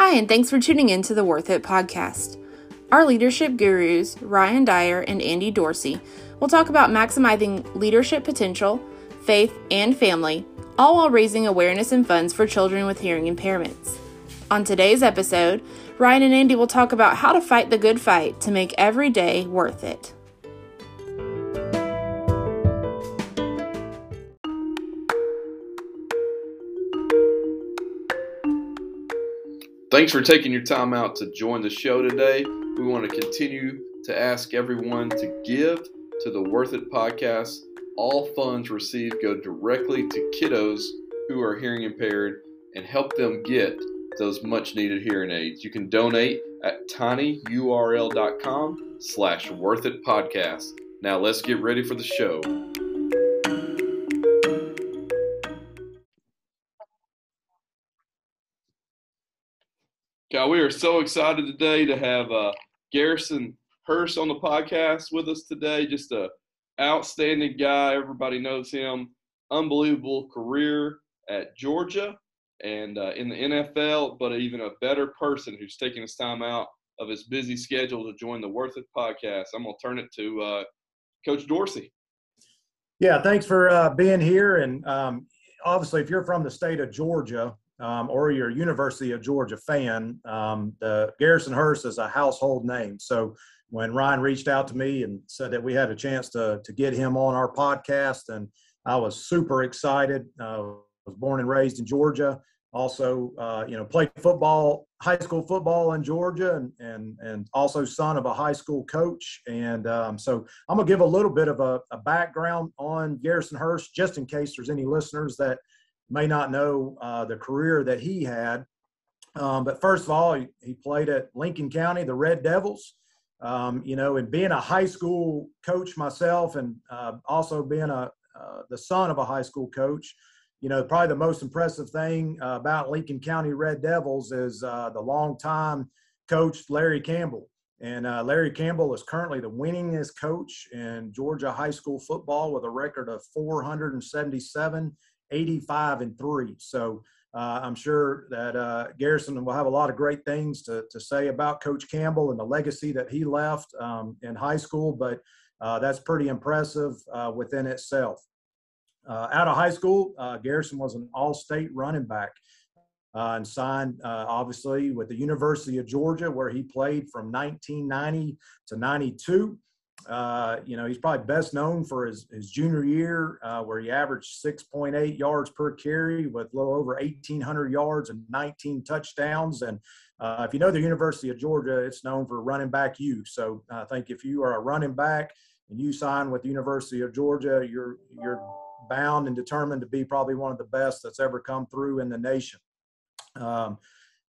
Hi, and thanks for tuning in to the Worth It podcast. Our leadership gurus, Ryan Dyer and Andy Dorsey, will talk about maximizing leadership potential, faith, and family, all while raising awareness and funds for children with hearing impairments. On today's episode, Ryan and Andy will talk about how to fight the good fight to make every day worth it. Thanks for taking your time out to join the show today. We want to continue to ask everyone to give to the Worth It podcast. All funds received go directly to kiddos who are hearing impaired and help them get those much needed hearing aids. You can donate at tinyurl.com slash worth it podcast. Now let's get ready for the show. We are so excited today to have uh, Garrison Hearst on the podcast with us today. Just a outstanding guy. Everybody knows him. Unbelievable career at Georgia and uh, in the NFL, but even a better person who's taking his time out of his busy schedule to join the Worth It podcast. I'm going to turn it to uh, Coach Dorsey. Yeah, thanks for uh, being here. And um, obviously, if you're from the state of Georgia, um, or you're a University of Georgia fan, um, the Garrison Hearst is a household name. So when Ryan reached out to me and said that we had a chance to to get him on our podcast, and I was super excited. Uh, was born and raised in Georgia. Also, uh, you know, played football, high school football in Georgia, and and and also son of a high school coach. And um, so I'm gonna give a little bit of a, a background on Garrison Hearst, just in case there's any listeners that may not know uh, the career that he had. Um, but first of all, he, he, played at Lincoln County, the Red Devils. Um, you know, and being a high school coach myself, and uh, also being a uh, the son of a high school coach, you know, probably the most impressive thing uh, about Lincoln County Red Devils is uh, the longtime coach Larry Campbell. And uh, Larry Campbell is currently the winningest coach in Georgia high school football with a record of 477 85 and three. So uh, I'm sure that uh, Garrison will have a lot of great things to, to say about Coach Campbell and the legacy that he left um, in high school, but uh, that's pretty impressive uh, within itself. Uh, out of high school, uh, Garrison was an all state running back. and signed obviously with the University of Georgia, where he played from 1990 to 92. Uh, you know, he's probably best known for his, his junior year, uh, where he averaged 6.8 yards per carry with a little over 1,800 yards and 19 touchdowns. And uh, if you know the University of Georgia, it's known for running back you. So I think if you are a running back and you sign with the University of Georgia, you're you're bound and determined to be probably one of the best that's ever come through in the nation. Um,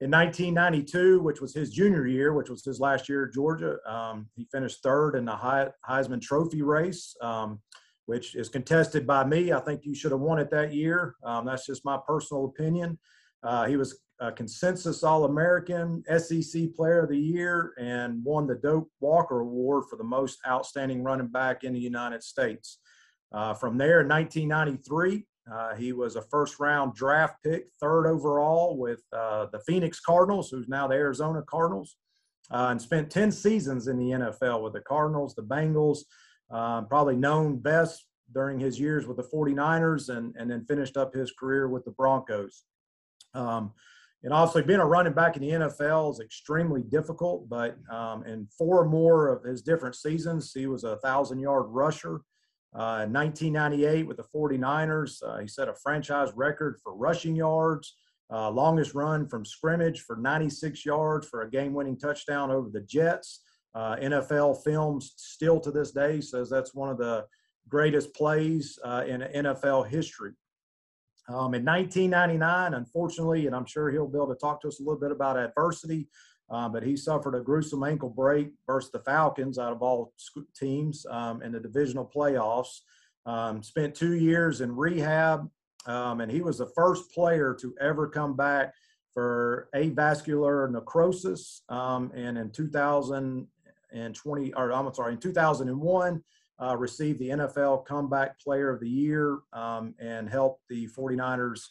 in 1992, which was his junior year, which was his last year at Georgia, um, he finished third in the Heisman Trophy race, um, which is contested by me. I think you should have won it that year. Um, that's just my personal opinion. Uh, he was a consensus All American, SEC Player of the Year, and won the Doak Walker Award for the most outstanding running back in the United States. Uh, from there, in 1993, uh, he was a first round draft pick, third overall with uh, the Phoenix Cardinals, who's now the Arizona Cardinals, uh, and spent 10 seasons in the NFL with the Cardinals, the Bengals, um, probably known best during his years with the 49ers, and, and then finished up his career with the Broncos. Um, and obviously, being a running back in the NFL is extremely difficult, but um, in four more of his different seasons, he was a thousand yard rusher. Uh, 1998 with the 49ers, uh, he set a franchise record for rushing yards, uh, longest run from scrimmage for 96 yards for a game-winning touchdown over the Jets. Uh, NFL Films still to this day says that's one of the greatest plays uh, in NFL history. Um, in 1999, unfortunately, and I'm sure he'll be able to talk to us a little bit about adversity, uh, but he suffered a gruesome ankle break versus the Falcons out of all teams um, in the divisional playoffs. Um, spent two years in rehab, um, and he was the first player to ever come back for avascular necrosis. Um, and in 2020, or I'm sorry, in 2001, uh, received the NFL Comeback Player of the Year um, and helped the 49ers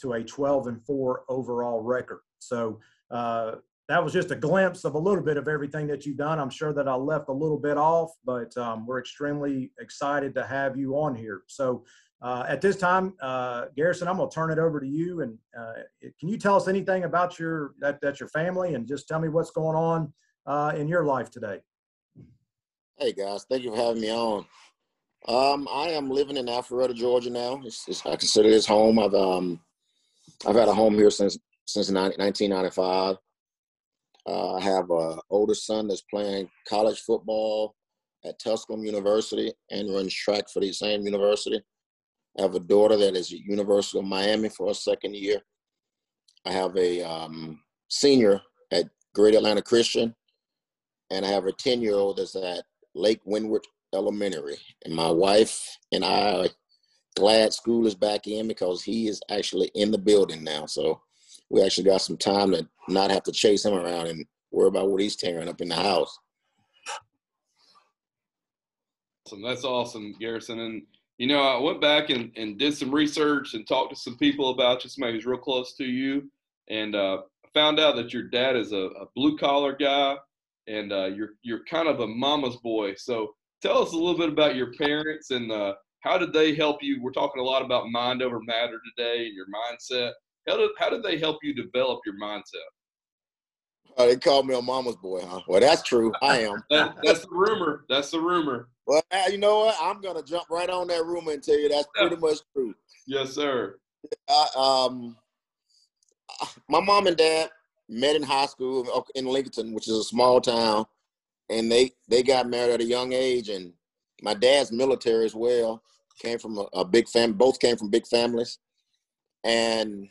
to a 12 and 4 overall record. So uh, that was just a glimpse of a little bit of everything that you've done. I'm sure that I left a little bit off, but um, we're extremely excited to have you on here. So uh, at this time, uh, Garrison, I'm going to turn it over to you. And uh, can you tell us anything about your that, that your family and just tell me what's going on uh, in your life today? Hey guys, thank you for having me on. Um, I am living in Alpharetta, Georgia now. It's, it's, I consider this home. I've um, I've had a home here since since 1995. Uh, I have an older son that's playing college football at Tusculum University and runs track for the same university. I have a daughter that is at University of Miami for a second year. I have a um, senior at Greater Atlanta Christian, and I have a 10 year old that's at Lake Windward Elementary. And my wife and I are glad school is back in because he is actually in the building now. So we actually got some time to not have to chase him around and worry about what he's tearing up in the house. Awesome. That's awesome, Garrison. And you know, I went back and, and did some research and talked to some people about you, somebody who's real close to you, and uh, found out that your dad is a, a blue collar guy, and uh, you're you're kind of a mama's boy. So tell us a little bit about your parents and uh, how did they help you? We're talking a lot about mind over matter today and your mindset. How did how did they help you develop your mindset? Oh, they called me a mama's boy, huh? Well, that's true. I am. that, that's the rumor. That's the rumor. Well, you know what? I'm gonna jump right on that rumor and tell you that's pretty much true. Yes, sir. I, um, my mom and dad met in high school in Lincoln, which is a small town, and they they got married at a young age. And my dad's military as well. Came from a, a big family. Both came from big families, and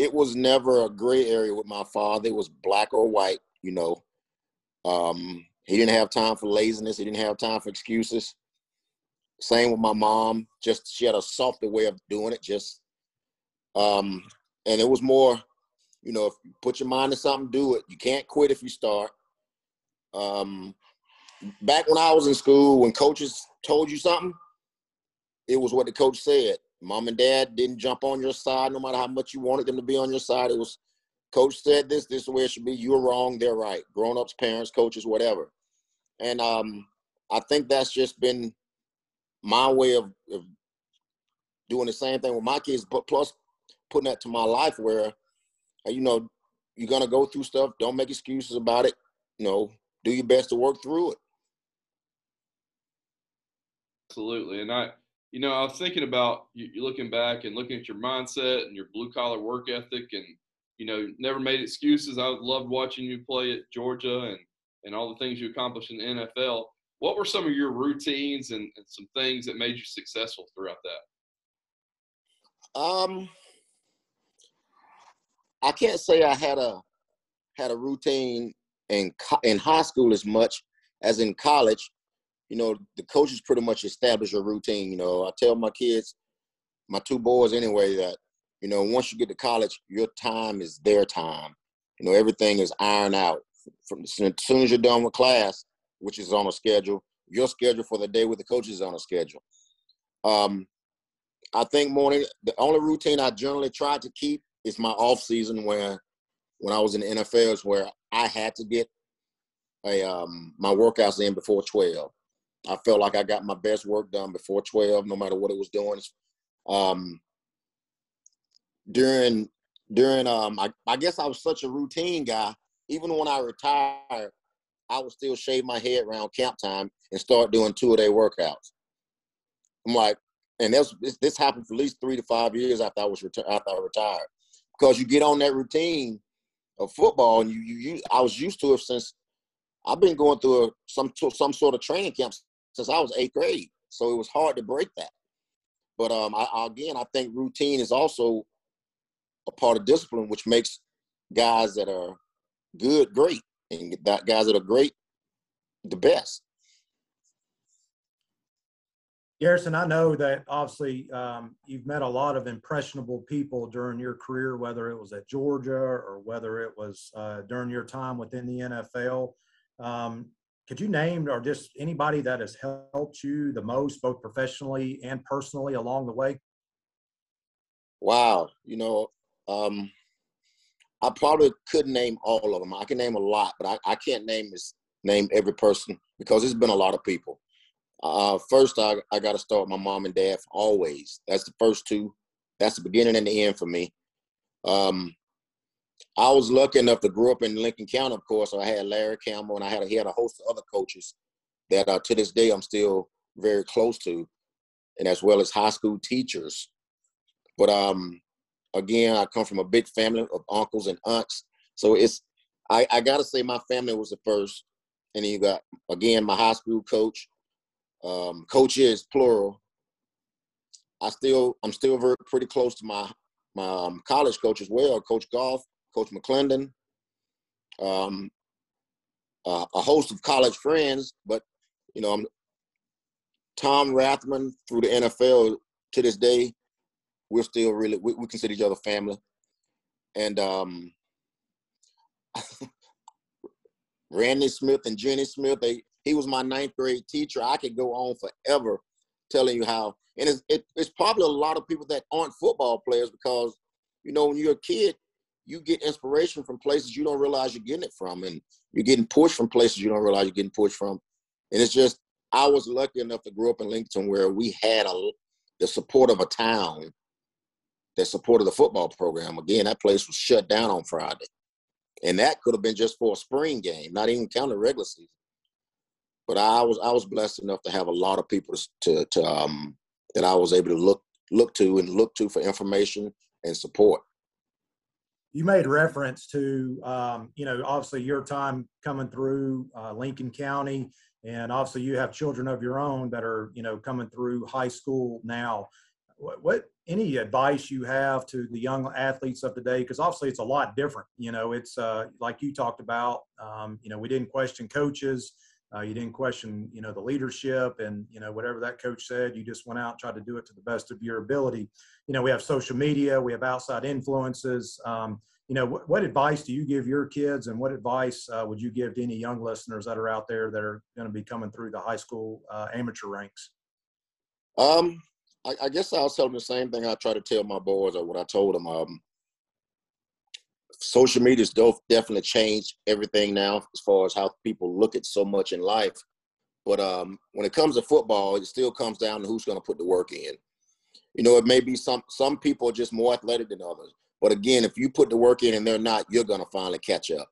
it was never a gray area with my father. It was black or white, you know. Um, he didn't have time for laziness. He didn't have time for excuses. Same with my mom. Just she had a softer way of doing it. Just um, and it was more, you know, if you put your mind to something, do it. You can't quit if you start. Um, back when I was in school, when coaches told you something, it was what the coach said mom and dad didn't jump on your side no matter how much you wanted them to be on your side. It was coach said this, this is the way it should be. You're wrong, they're right. Grown ups, parents, coaches, whatever. And um, I think that's just been my way of, of doing the same thing with my kids, but plus putting that to my life where, you know, you're gonna go through stuff. Don't make excuses about it. You know, do your best to work through it. Absolutely, and I you know, I was thinking about you, looking back and looking at your mindset and your blue collar work ethic, and you know, never made excuses. I loved watching you play at Georgia and and all the things you accomplished in the NFL. What were some of your routines and, and some things that made you successful throughout that? Um, I can't say I had a had a routine in in high school as much as in college you know, the coaches pretty much establish a routine. You know, I tell my kids, my two boys anyway, that, you know, once you get to college, your time is their time. You know, everything is ironed out. From as soon as you're done with class, which is on a schedule, your schedule for the day with the coaches is on a schedule. Um, I think morning, the only routine I generally try to keep is my off season where when I was in the NFL is where I had to get a um, my workouts in before 12. I felt like I got my best work done before 12, no matter what it was doing. Um, during during um, I, I guess I was such a routine guy. Even when I retired, I would still shave my head around camp time and start doing two a day workouts. I'm like, and this, this happened for at least three to five years after I was reti- after I retired, because you get on that routine of football, and you, you, you I was used to it since I've been going through a, some some sort of training camps since I was eighth grade. So it was hard to break that. But um, I, again, I think routine is also a part of discipline, which makes guys that are good great, and guys that are great the best. Garrison, I know that obviously um, you've met a lot of impressionable people during your career, whether it was at Georgia or whether it was uh, during your time within the NFL. Um, could you name or just anybody that has helped you the most, both professionally and personally along the way? Wow. You know, um, I probably couldn't name all of them. I can name a lot, but I, I can't name this name every person because it's been a lot of people. Uh, first, I, I got to start my mom and dad always. That's the first two. That's the beginning and the end for me. Um, I was lucky enough to grow up in Lincoln County, of course. So I had Larry Campbell, and I had he had a host of other coaches that uh, to this day I'm still very close to, and as well as high school teachers. But um, again, I come from a big family of uncles and aunts, so it's I, I got to say my family was the first, and then you got again my high school coach, um, coaches plural. I still I'm still very pretty close to my my um, college coach as well, Coach Goff, Coach McClendon, um, uh, a host of college friends, but you know, I'm Tom Rathman through the NFL to this day. We're still really we, we consider each other family, and um, Randy Smith and Jenny Smith. They he was my ninth grade teacher. I could go on forever telling you how, and it's it, it's probably a lot of people that aren't football players because you know when you're a kid, you get inspiration from places you don't realize you're getting it from, and you're getting pushed from places you don't realize you're getting pushed from, and it's just I was lucky enough to grow up in Lincoln where we had a the support of a town that supported the football program. Again, that place was shut down on Friday. And that could have been just for a spring game, not even counting regular season. But I was I was blessed enough to have a lot of people to to um that I was able to look look to and look to for information and support. You made reference to, um, you know, obviously your time coming through uh, Lincoln County, and obviously you have children of your own that are, you know, coming through high school now. What, what any advice you have to the young athletes of today? Because obviously it's a lot different. You know, it's uh, like you talked about. Um, you know, we didn't question coaches. Uh, you didn't question, you know, the leadership and, you know, whatever that coach said, you just went out and tried to do it to the best of your ability. You know, we have social media, we have outside influences. Um, you know, what, what, advice do you give your kids and what advice uh, would you give to any young listeners that are out there that are going to be coming through the high school uh, amateur ranks? Um, I, I, guess I'll tell them the same thing I try to tell my boys or what I told them. Um, social media's definitely changed everything now as far as how people look at so much in life. But um, when it comes to football, it still comes down to who's going to put the work in. You know, it may be some some people are just more athletic than others. But again, if you put the work in and they're not, you're going to finally catch up.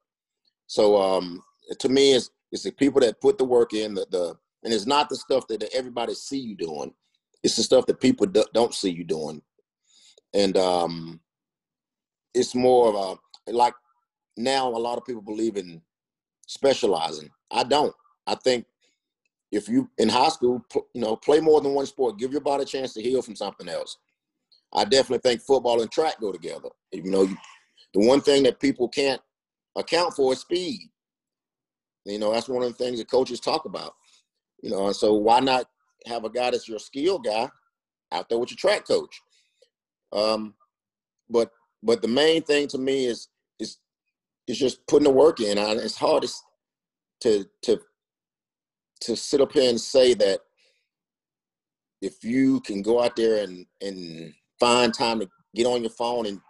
So um, to me, it's it's the people that put the work in. The, the and it's not the stuff that everybody see you doing. It's the stuff that people don't see you doing. And um, it's more of a like now a lot of people believe in specializing. I don't. I think if you in high school, you know, play more than one sport, give your body a chance to heal from something else. I definitely think football and track go together. You know, the one thing that people can't account for is speed. You know, that's one of the things that coaches talk about. You know, and so why not have a guy that's your skill guy out there with your track coach? Um, but but the main thing to me is it's just putting the work in. I, it's hard to to to sit up here and say that if you can go out there and and find time to get on your phone and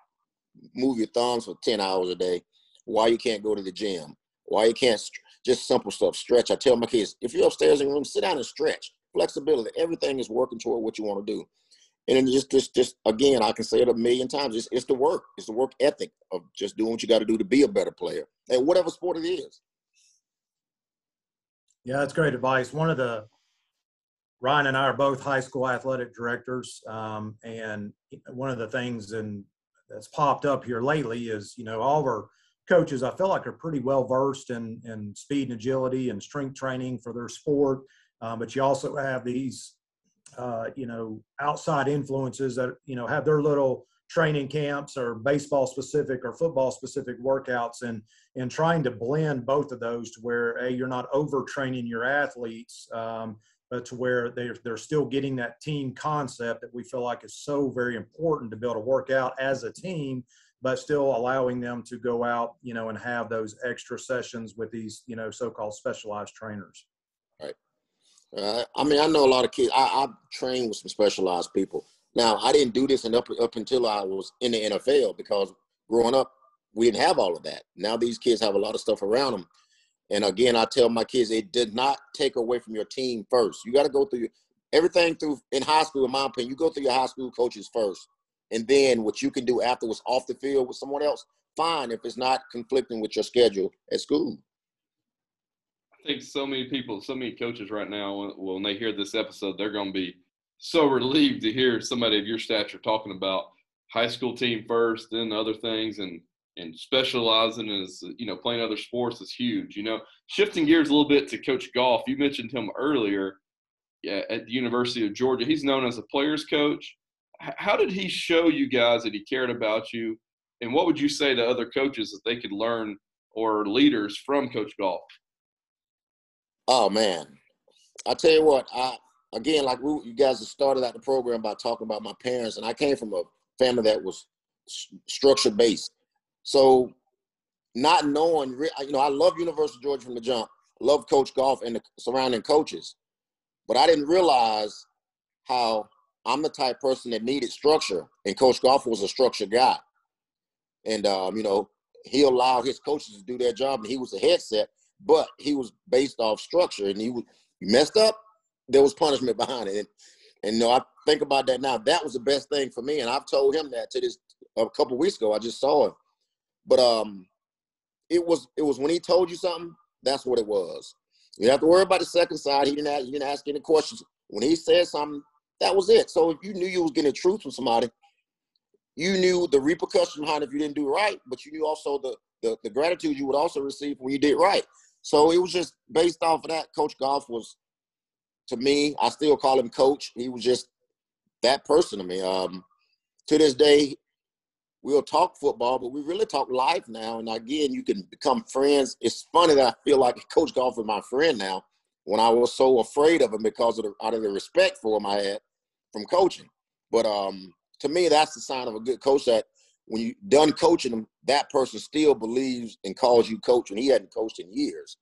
move your thumbs for 10 hours a day why you can't go to the gym? Why you can't just simple stuff stretch. I tell my kids if you're upstairs in the room sit down and stretch. Flexibility everything is working toward what you want to do and then just, just, just again, I can say it a million times. It's, it's the work. It's the work ethic of just doing what you got to do to be a better player, and whatever sport it is. Yeah, that's great advice. One of the Ryan and I are both high school athletic directors, um, and one of the things and that's popped up here lately is you know all of our coaches I feel like are pretty well versed in in speed and agility and strength training for their sport, um, but you also have these uh, you know, outside influences that, you know, have their little training camps or baseball specific or football specific workouts and and trying to blend both of those to where a you're not overtraining your athletes um, but to where they're, they're still getting that team concept that we feel like is so very important to be able to work out as a team but still allowing them to go out you know and have those extra sessions with these you know so-called specialized trainers. Right uh, I mean, I know a lot of kids. I, I train with some specialized people. Now, I didn't do this and up up until I was in the NFL because growing up, we didn't have all of that. Now these kids have a lot of stuff around them. And again, I tell my kids, it did not take away from your team first. You got to go through everything through in high school, in my opinion. You go through your high school coaches first, and then what you can do afterwards off the field with someone else. Fine, if it's not conflicting with your schedule at school. Think so many people, so many coaches right now, when they hear this episode, they're going to be so relieved to hear somebody of your stature talking about high school team first, then other things, and and specializing as you know playing other sports is huge. You know, shifting gears a little bit to Coach Goff. You mentioned him earlier at the University of Georgia. He's known as a players coach. How did he show you guys that he cared about you? And what would you say to other coaches that they could learn or leaders from Coach Goff? Oh man, I tell you what. I again, like we, you guys started out the program by talking about my parents, and I came from a family that was structure based. So, not knowing, you know, I love University of Georgia from the jump. Love Coach Goff and the surrounding coaches, but I didn't realize how I'm the type person that needed structure, and Coach Goff was a structure guy. And um, you know, he allowed his coaches to do their job, and he was a headset, but he was based off structure, and he was messed up, there was punishment behind it. And, and you know, I think about that now. That was the best thing for me, and I've told him that to this a couple weeks ago. I just saw him, but um, it was it was when he told you something. That's what it was. You have to worry about the second side. He didn't ask, he didn't ask any questions. When he said something, that was it. So if you knew you was getting truth from somebody, you knew the repercussion behind if you didn't do right, but you knew also the, the the gratitude you would also receive when you did right. So it was just based off of that. Coach Goff was to me, I still call him coach. He was just that person to me. Um, to this day, we'll talk football, but we really talk life now. And again, you can become friends. It's funny that I feel like Coach Goff is my friend now when I was so afraid of him because of the, out of the respect for him I had from coaching. But um, to me, that's the sign of a good coach that when you're done coaching him, that person still believes and calls you coach, and he hadn't coached in years.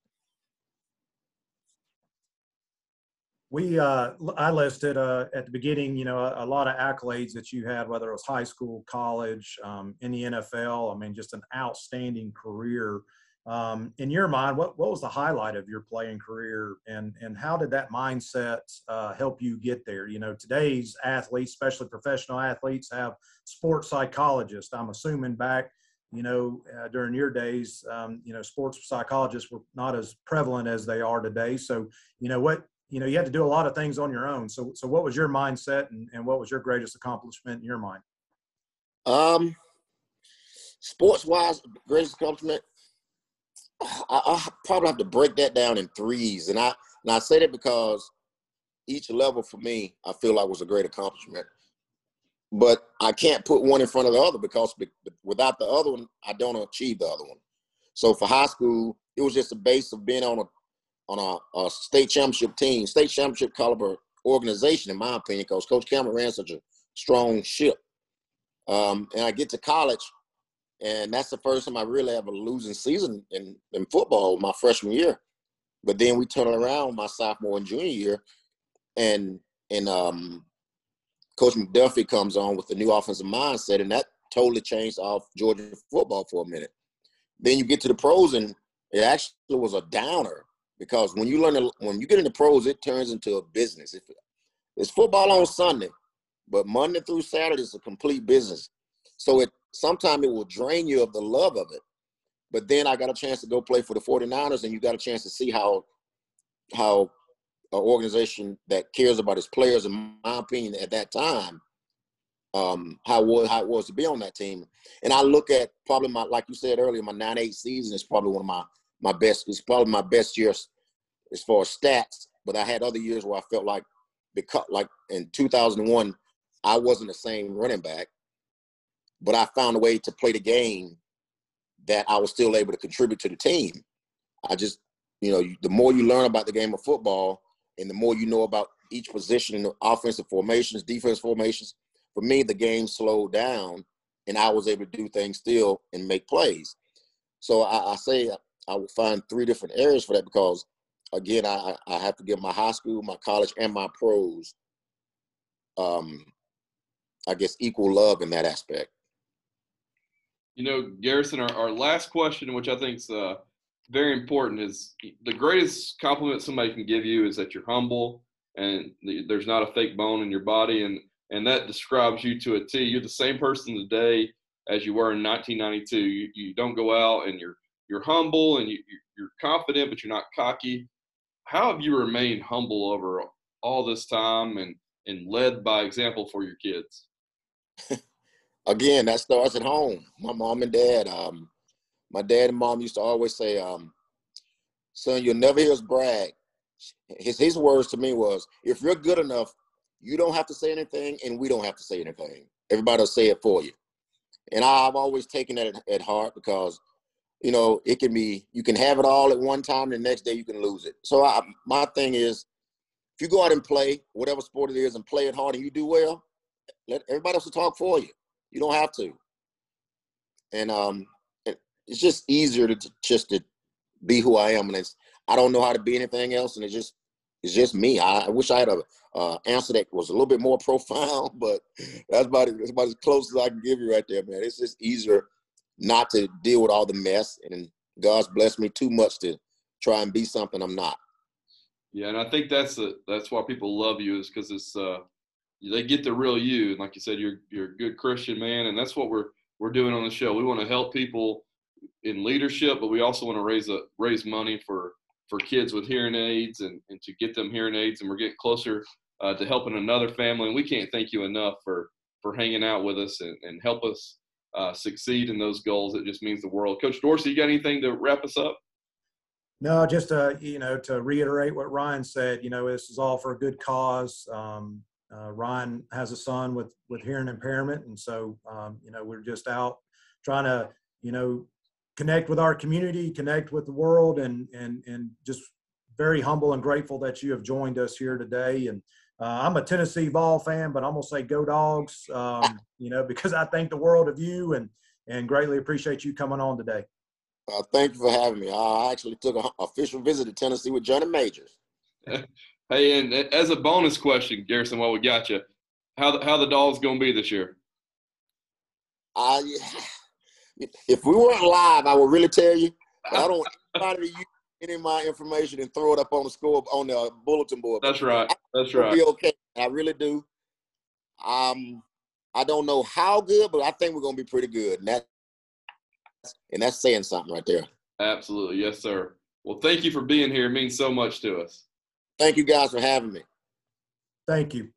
we uh, I listed uh, at the beginning, you know, a, a, lot of accolades that you had, whether it was high school, college, um, in the NFL. I mean, just an outstanding career. Um, in your mind, what what was the highlight of your playing career, and and how did that mindset uh, help you get there? You know, today's athletes, especially professional athletes, have sports psychologists. I'm assuming back you know, uh, during your days, um, you know, sports psychologists were not as prevalent as they are today. So, you know, what you know you had to do a lot of things on your own. So so what was your mindset and, and what was your greatest accomplishment in your mind? Um sports wise greatest accomplishment? I, I, probably have to break that down in threes. And i and i say that because each level for me i feel like was a great accomplishment but i can't put one in front of the other because without the other one i don't achieve the other one so for high school it was just a base of being on a on a, a, state championship team, state championship caliber organization, in my opinion, because Coach Campbell ran such a strong ship. Um, and I get to college, and that's the first time I really have a losing season in, in football my freshman year. But then we turn around my sophomore and junior year, and and um, Coach McDuffie comes on with the new offensive mindset, and that totally changed off Georgia football for a minute. Then you get to the pros, and it actually was a downer because when you learn to, when you get into pros, it turns into a business. It's football on Sunday, but Monday through Saturday is a complete business. So it sometimes it will drain you of the love of it. But then I got a chance to go play for the 49ers, and you got a chance to see how how an organization that cares about its players, in my opinion, at that time, um, how was how it was to be on that team. And I look at probably my like you said earlier, my nine eight season is probably one of my my best. It's probably my best year as far as stats. But I had other years where I felt like because like in 2001, I wasn't the same running back, but I found a way to play the game that I was still able to contribute to the team. I just, you know, the more you learn about the game of football and the more you know about each position in the offensive formations, defense formations, for me, the game slowed down and I was able to do things still and make plays. So I, I say I will find three different areas for that because again, I, I have to give my high school, my college, and my pros, um, I guess, equal love in that aspect. You know, Garrison, our, our last question, which I think is uh, very important, is the greatest compliment somebody can give you is that you're humble and there's not a fake bone in your body, and and that describes you to a T. You're the same person today as you were in 1992. You, you don't go out and you're you're humble and you, you're confident, but you're not cocky. How have you remained humble over all this time and and led by example for your kids? Again, that starts at home. My mom and dad. Um, my dad and mom used to always say, um, "Son, you'll never hear us brag." His his words to me was, "If you're good enough, you don't have to say anything, and we don't have to say anything. Everybody will say it for you." And I've always taken that at, at heart because, you know, it can be you can have it all at one time, the next day you can lose it. So I, my thing is, if you go out and play whatever sport it is and play it hard and you do well, let everybody else talk for you. You don't have to. And um, it's just easier to just to be who I am, and it's I don't know how to be anything else, and it's just it's just me. I, I wish I had a uh, answer that was a little bit more profound, but that's about, that's about as close as I can give you right there, man. It's just easier not to deal with all the mess, and God's blessed me too much to try and be something I'm not. Yeah, and I think that's the that's why people love you is because it's uh, they get the real you, and like you said, you're you're a good Christian man, and that's what we're we're doing on the show. We want to help people in leadership, but we also want to raise a raise money for for kids with hearing aids and, and to get them hearing aids, and we're getting closer uh, to helping another family. And we can't thank you enough for for hanging out with us and, and help us uh, succeed in those goals. It just means the world. Coach Dorsey, you got anything to wrap us up? No, just uh, you know, to reiterate what Ryan said, you know, this is all for a good cause. Um, uh, Ryan has a son with with hearing impairment, and so um, you know, we're just out trying to, you know, connect with our community, connect with the world, and and and just very humble and grateful that you have joined us here today. And uh, I'm a Tennessee Vol fan, but I'm gonna say go dogs, um, you know, because I think the world of you and and greatly appreciate you coming on today. Uh, thank you for having me. I actually took an official visit to Tennessee with Johnny Majors. hey, and as a bonus question, Garrison, while we got you, how the, how the Dogs gonna be this year? Uh, if we weren't live, I would really tell you. I don't want anybody to use any of my information and throw it up on the score on the bulletin board. That's right. That's right. Be okay. I really do. Um, I don't know how good, but I think we're gonna be pretty good. And that and that's saying something right there. Absolutely. Yes, sir. Well, thank you for being here. It means so much to us. Thank you guys for having me. Thank you.